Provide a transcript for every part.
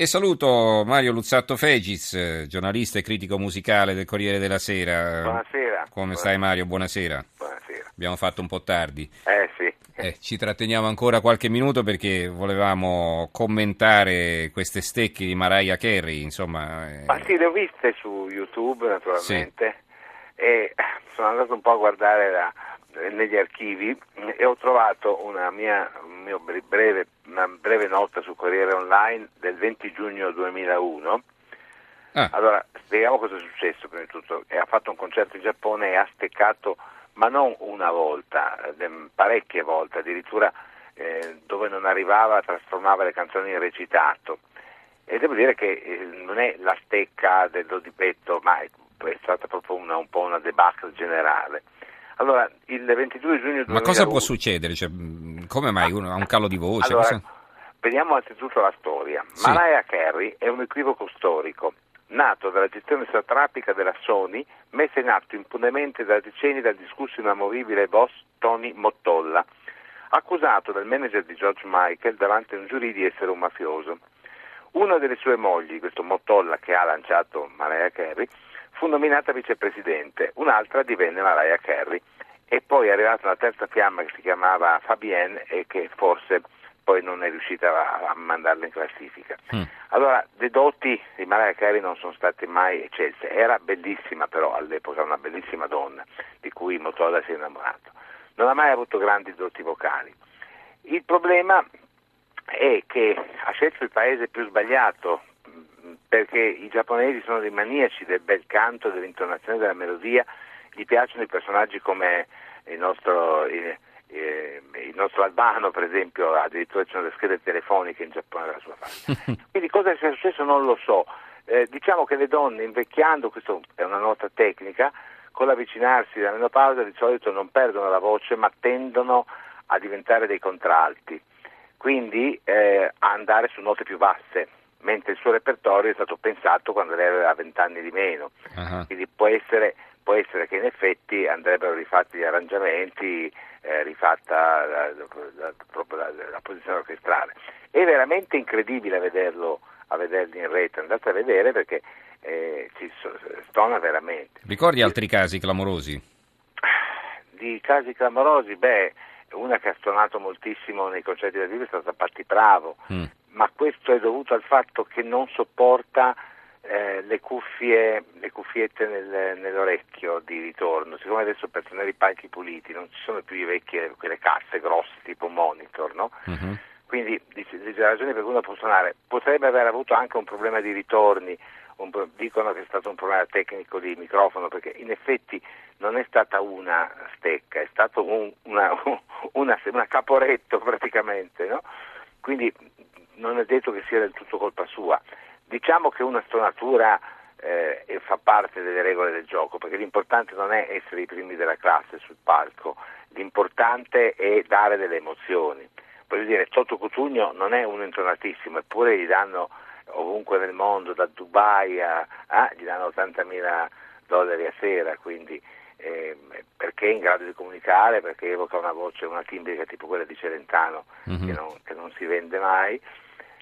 E saluto Mario Luzzatto Fegiz, giornalista e critico musicale del Corriere della Sera. Buonasera. Come stai Mario? Buonasera. Buonasera. Abbiamo fatto un po' tardi. Eh sì. Eh, ci tratteniamo ancora qualche minuto perché volevamo commentare queste stecche di Mariah Carey, insomma. eh, Ma sì, le ho viste su YouTube naturalmente e sono andato un po' a guardare la- negli archivi e ho trovato una mia breve, una breve nota su Corriere Online del 20 giugno 2001. ah, Allora, spieghiamo cosa è successo prima di tutto. E ha fatto un concerto in Giappone e ha steccato, ma non una volta, eh, parecchie volte, addirittura eh, dove non arrivava trasformava le canzoni in recitato. E devo dire che eh, non è la stecca del do di petto, ma è, è stata proprio una, un po' una debacle generale. Allora, il 22 giugno 2001... ma cosa può succedere? Cioè, come mai uno ha un calo di voce? Allora, Cosa- vediamo anzitutto la storia. Sì. Mariah Carey è un equivoco storico, nato dalla gestione satrapica della Sony, messa in atto impunemente da decenni dal discusso inamovibile boss Tony Mottolla, accusato dal manager di George Michael davanti a un giurì di essere un mafioso. Una delle sue mogli, questo Mottolla che ha lanciato Mariah Carey, fu nominata vicepresidente, un'altra divenne Mariah Carey e poi è arrivata una terza fiamma che si chiamava Fabienne e che forse poi non è riuscita a, a mandarla in classifica. Mm. Allora, le doti di Mariah Carey non sono state mai eccelse, era bellissima però all'epoca, una bellissima donna di cui Mottola si è innamorato. Non ha mai avuto grandi doti vocali. Il problema è che ha scelto il paese più sbagliato perché i giapponesi sono dei maniaci del bel canto, dell'intonazione della melodia, gli piacciono i personaggi come il nostro, eh, eh, il nostro Albano per esempio, addirittura ci sono le schede telefoniche in Giappone della sua faccia. Quindi cosa sia successo non lo so. Eh, diciamo che le donne invecchiando, questa è una nota tecnica, con l'avvicinarsi della menopausa di solito non perdono la voce ma tendono a diventare dei contralti quindi eh, a andare su note più basse, mentre il suo repertorio è stato pensato quando lei aveva vent'anni di meno, Ah, quindi può essere, può essere che in effetti andrebbero rifatti gli arrangiamenti, eh, rifatta la, la- la- proprio la- posizione orchestrale. È veramente incredibile vederlo, a vederli in rete, andate a vedere perché eh, ci so- stona veramente. Ricordi altri casi clamorosi? Di casi clamorosi, beh, una che ha stonato moltissimo nei concerti del vivo è stata Patti Bravo, Mm. Ma questo è dovuto al fatto che non sopporta eh, le cuffie, le cuffiette nel- nell'orecchio di ritorno, siccome adesso per tenere i palchi puliti non ci sono più i vecchi, quelle casse grosse tipo monitor, no? Mhm. Quindi dice, dice la ragione per cui uno può suonare. Potrebbe aver avuto anche un problema di ritorni, un dicono che è stato un problema tecnico di microfono, perché in effetti non è stata una stecca, è stato un, una, una, una caporetto praticamente, no? Quindi non è detto che sia del tutto colpa sua. Diciamo che una stonatura eh, fa parte delle regole del gioco, perché l'importante non è essere i primi della classe sul palco, l'importante è dare delle emozioni. Voglio dire, Toto Cutugno non è uno intonatissimo, eppure gli danno ovunque nel mondo, da Dubai a, a- gli danno 80.000 dollari a sera, quindi ehm, perché è in grado di comunicare, perché evoca una voce, una timbrica tipo quella di Celentano Mhm. che, non, che non si vende mai,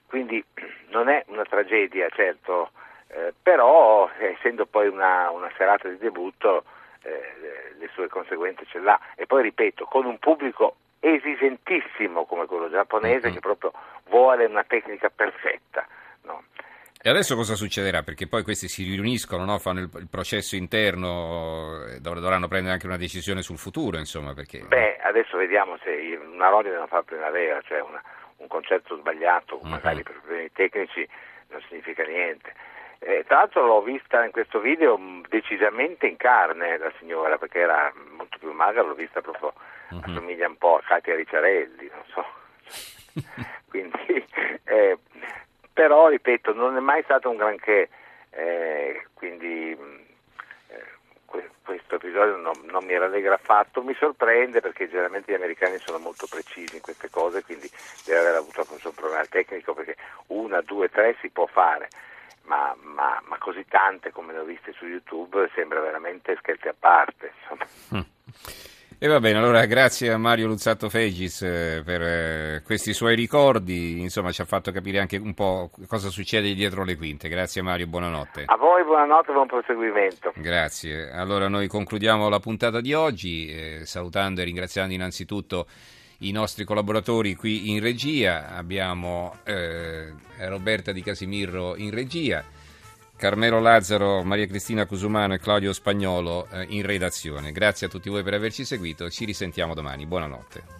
quindi non è una tragedia, certo, eh, però essendo poi una, una serata di debutto eh, le sue conseguenze ce l'ha e poi ripeto, con un pubblico esigentissimo come quello giapponese Mhm. che proprio vuole una tecnica perfetta. no? E adesso cosa succederà? Perché poi questi si riuniscono, no? fanno il, il processo interno, eh, dov- dovranno prendere anche una decisione sul futuro, insomma, perché... Beh, adesso vediamo se una Rodi non fa primavera, cioè una- un concerto sbagliato, Mhm. magari per problemi tecnici, non significa niente. Eh, tra l'altro l'ho vista in questo video mh, decisamente in carne la signora, perché era molto più magra, l'ho vista proprio, Mhm. assomiglia un po' a Katia Ricciarelli, non so. Quindi, eh, però, ripeto, non è mai stato un granché, eh, quindi mh, eh, que- questo episodio non, non mi rallegra affatto, mi sorprende perché generalmente gli americani sono molto precisi in queste cose, quindi deve aver avuto un problema tecnico perché una, due, tre si può fare, ma, ma- ma così tante come le ho viste su YouTube sembra veramente scherzi a parte. Insomma. Mm. E va bene, allora grazie a Mario Luzzatto Fegis eh, per eh, questi suoi ricordi, insomma ci ha fatto capire anche un po' cosa succede dietro le quinte. Grazie Mario, buonanotte. A voi buonanotte e buon proseguimento. Grazie. Allora noi concludiamo la puntata di oggi eh, salutando e ringraziando innanzitutto i nostri collaboratori qui in regia. Abbiamo eh, Roberta Di Casimirro in regia. Carmelo Lazzaro, Maria Cristina Cusumano e Claudio Spagnolo eh, in redazione. Grazie a tutti voi per averci seguito, ci risentiamo domani. Buonanotte.